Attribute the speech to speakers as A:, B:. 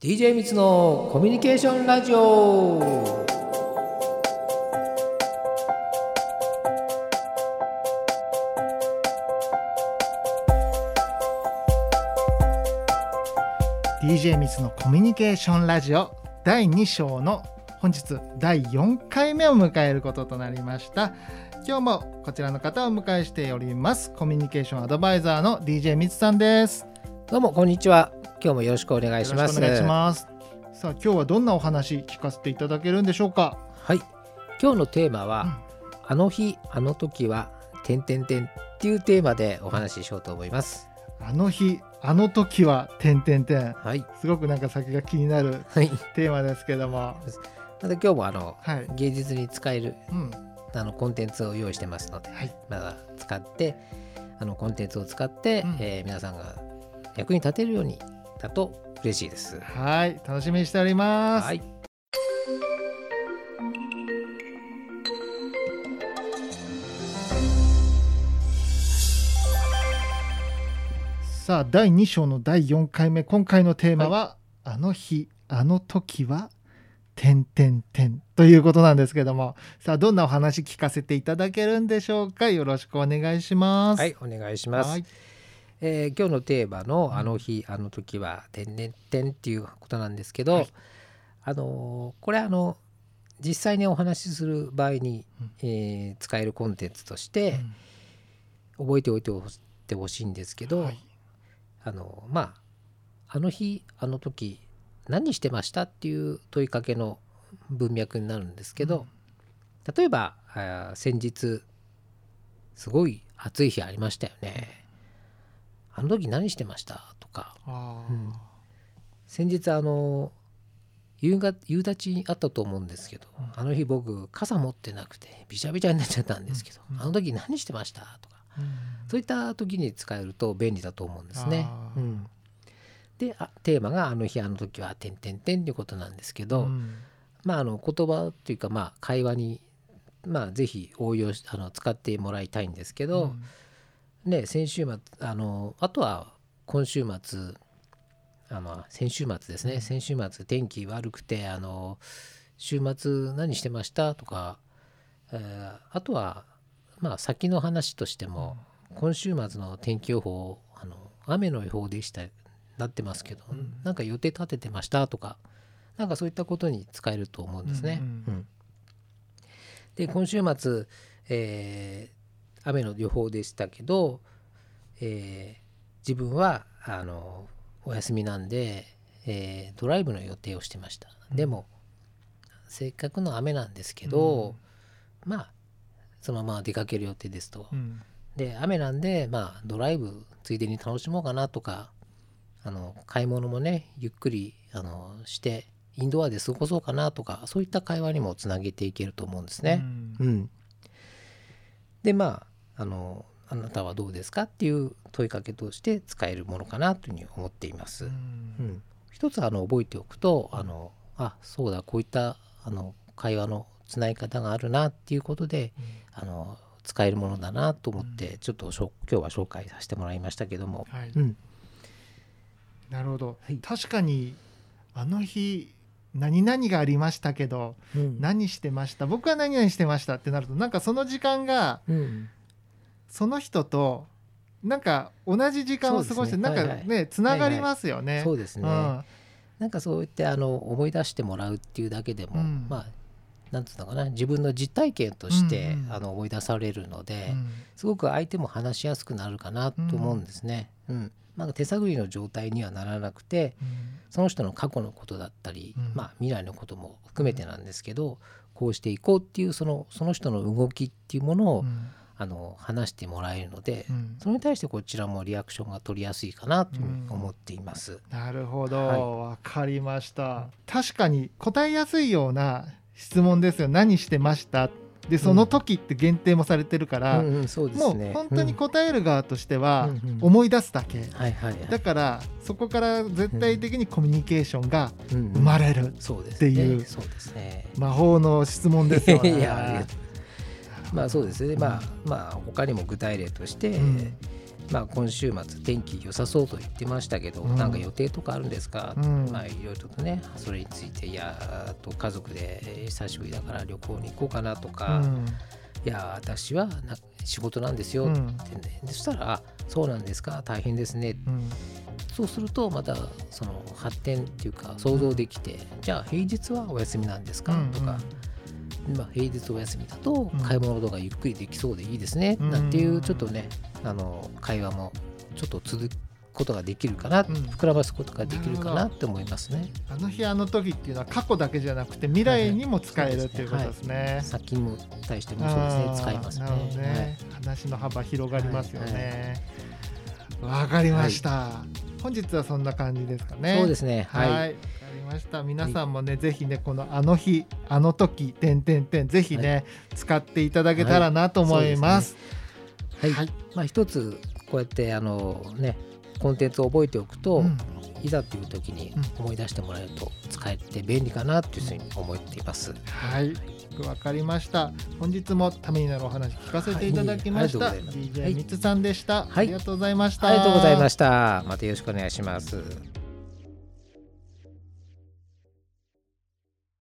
A: DJ みつのコミュニケーションラジオ「
B: DJ ミツのコミュニケーションラジオ」第2章の本日第4回目を迎えることとなりました。今日もこちらの方をお迎えしております。コミュニケーションアドバイザーの DJ ミツさんです。
A: どうもこんにちは今日もよろしくお願いします。
B: お願いします。さあ今日はどんなお話聞かせていただけるんでしょうか？
A: はい。今日のテーマは、あの日あの時は点点点っていうテーマでお話ししようと思います。
B: あの日あの時は点点点
A: はい。
B: すごくなんか先が気になる
A: はい。
B: テーマですけども。
A: また今日もあの
B: はい。
A: 芸術に使える
B: うん。
A: あのコンテンツを用意してますので、
B: はい。
A: まだ使ってあのコンテンツを使って、
B: うん。
A: えー皆さんが役に立てるようにだと嬉しいです。
B: はい楽しみにしております。
A: はい、
B: さあ第2章の第4回目今回のテーマは、あの日あの時は点点点ということなんですけどもさあどんなお話聞かせていただけるんでしょうか？よろしくお願いします。
A: はい、お願いします。
B: はい
A: えー今日のテーマの「あの日、あの時は点々点」っていうことなんですけど、
B: はい。
A: あのーこれあの実際にお話しする場合に、
B: うん。
A: えー使えるコンテンツとして覚えておいてほてほしいんですけど、
B: はい。
A: あのまああの日あの時何してましたっていう問いかけの文脈になるんですけど、例えば先日すごい暑い日ありましたよねあの時何してました？とか。うん。先日あの夕が夕立にあったと思うんですけど、あの日僕傘持ってなくてびちゃびちゃになっちゃったんですけど、
B: うん
A: あの時何してました？とか。
B: うん。
A: そういった時に使えると便利だと思うんですね。うん、であテーマが「あの日あの時は点々点」っていうことなんですけど、
B: うん。
A: まああの言葉っていうかまあ会話にまあぜひ応用しあの使ってもらいたいんですけど、ね先週末あのあとは今週末あの先週末ですね、先週末天気悪くてあの週末何してましたとか、えーあとはまあ先の話としても、今週末の天気予報あの雨の予報でしたなってますけど、
B: うん。
A: なんか予定立ててましたとかなんかそういったことに使えると思うんですね。
B: うんうん。
A: うん。で今週末、えー雨の予報でしたけど、えー自分はあのお休みなんで、えードライブの予定をしてました。でもせっかくの雨なんですけど、まあそのまま出かける予定ですと。
B: うん
A: で雨なんでまあドライブついでに楽しもうかなとかあの買い物もねゆっくりあのしてインドアで過ごそうかなとかそういった会話にもつなげていけると思うんですね。
B: うん
A: うん、でまああのあなたはどうですかっていう問いかけとして使えるものかなというふうに思っています。
B: う
A: うん。ん、一つあの覚えておくとあのあそうだこういったあの会話のつなぎ方があるなっていうことであの使えるものだなと思って、ちょっとしょ今日は紹介させてもらいましたけども、
B: はい。
A: うん、
B: なるほど、
A: はい。
B: 確かにあの日何々がありましたけど
A: うん。
B: 何してました？僕は何々してましたってなるとなんかその時間が
A: うん
B: その人となんか同じ時間を過ごして、なんか
A: はいはい。
B: ねつながりますよね。
A: そうですね、
B: うん。
A: なんかそう言ってあの思い出してもらうっていうだけでも、
B: うん。
A: まあなんつうのかな。自分の実体験として、
B: うんうん。
A: あの思い出されるので、
B: うん。
A: すごく相手も話しやすくなるかなと思うんですね。うん。まあ、手探りの状態にはならなくてその人の過去のことだったり、
B: うん。
A: まあ、未来のことも含めてなんですけどこうしていこうっていうそのその人の動きっていうものを、
B: うん
A: あの話してもらえるので、
B: うん。
A: それに対してこちらもリアクションが取りやすいかなと思っています。
B: なるほど。
A: はい。
B: わ、かりました。確かに答えやすいような質問ですよ。何してました？でその時って限定もされてるから、
A: うんうんそうです
B: もう
A: ね。
B: 本当に
A: うん
B: 答える側としては
A: うん。うん
B: 思い出すだけ、だからそこから絶対的にコミュニケーションが
A: うんうん。
B: 生まれるっていう。魔法の質問ですよね。
A: まあそうですね、まあまあ他にも具体例として、
B: うん。
A: まあ、今週末天気良さそうと言ってましたけど、
B: うん。
A: なんか予定とかあるんですか、
B: うん。
A: まあいろいろとねそれについていやと家族で久しぶりだから旅行に行こうかなとか、いや私はな仕事なんですよ
B: うん
A: ってね、でそしたらあそうなんですか？大変ですね。
B: うん。
A: そうするとまたその発展っていうか想像できて、じゃあ平日はお休みなんですか、
B: うん。
A: とか、まあ、平日お休みだと
B: うん。
A: 買い物とかゆっくりできそうでいいですね、
B: うん。
A: なんていうちょっとねあの会話もちょっと続くことができるかな、
B: うん。
A: 膨らますことができるか
B: な
A: って思いますね。
B: あの日あの時っていうのは過去だけじゃなくて未来にも使えるっていうことですね。
A: 先にも対してもそうですね。使いますね。
B: ね、話の幅広がりますよね。わ、かりました、本日はそんな感じですかね。
A: はいそうですね。
B: は、
A: はいい。
B: わかりました。皆さんもね、ぜひね、このあの日、あの時、てんてんてん、ぜひね、使っていただけたらなと思います。
A: はい。
B: はい
A: まあ一つこうやってあのねコンテンツを覚えておくと、
B: うん
A: いざという時に
B: うん
A: 思い出してもらえると使えて便利かなというふうに思っています。
B: はい、よくわかりました。本日もためになるお話聞かせていただきました。
A: は
B: DJ みつさんでした、
A: はい
B: ありがとうございました。
A: ありがとうございました。またよろしくお願いします。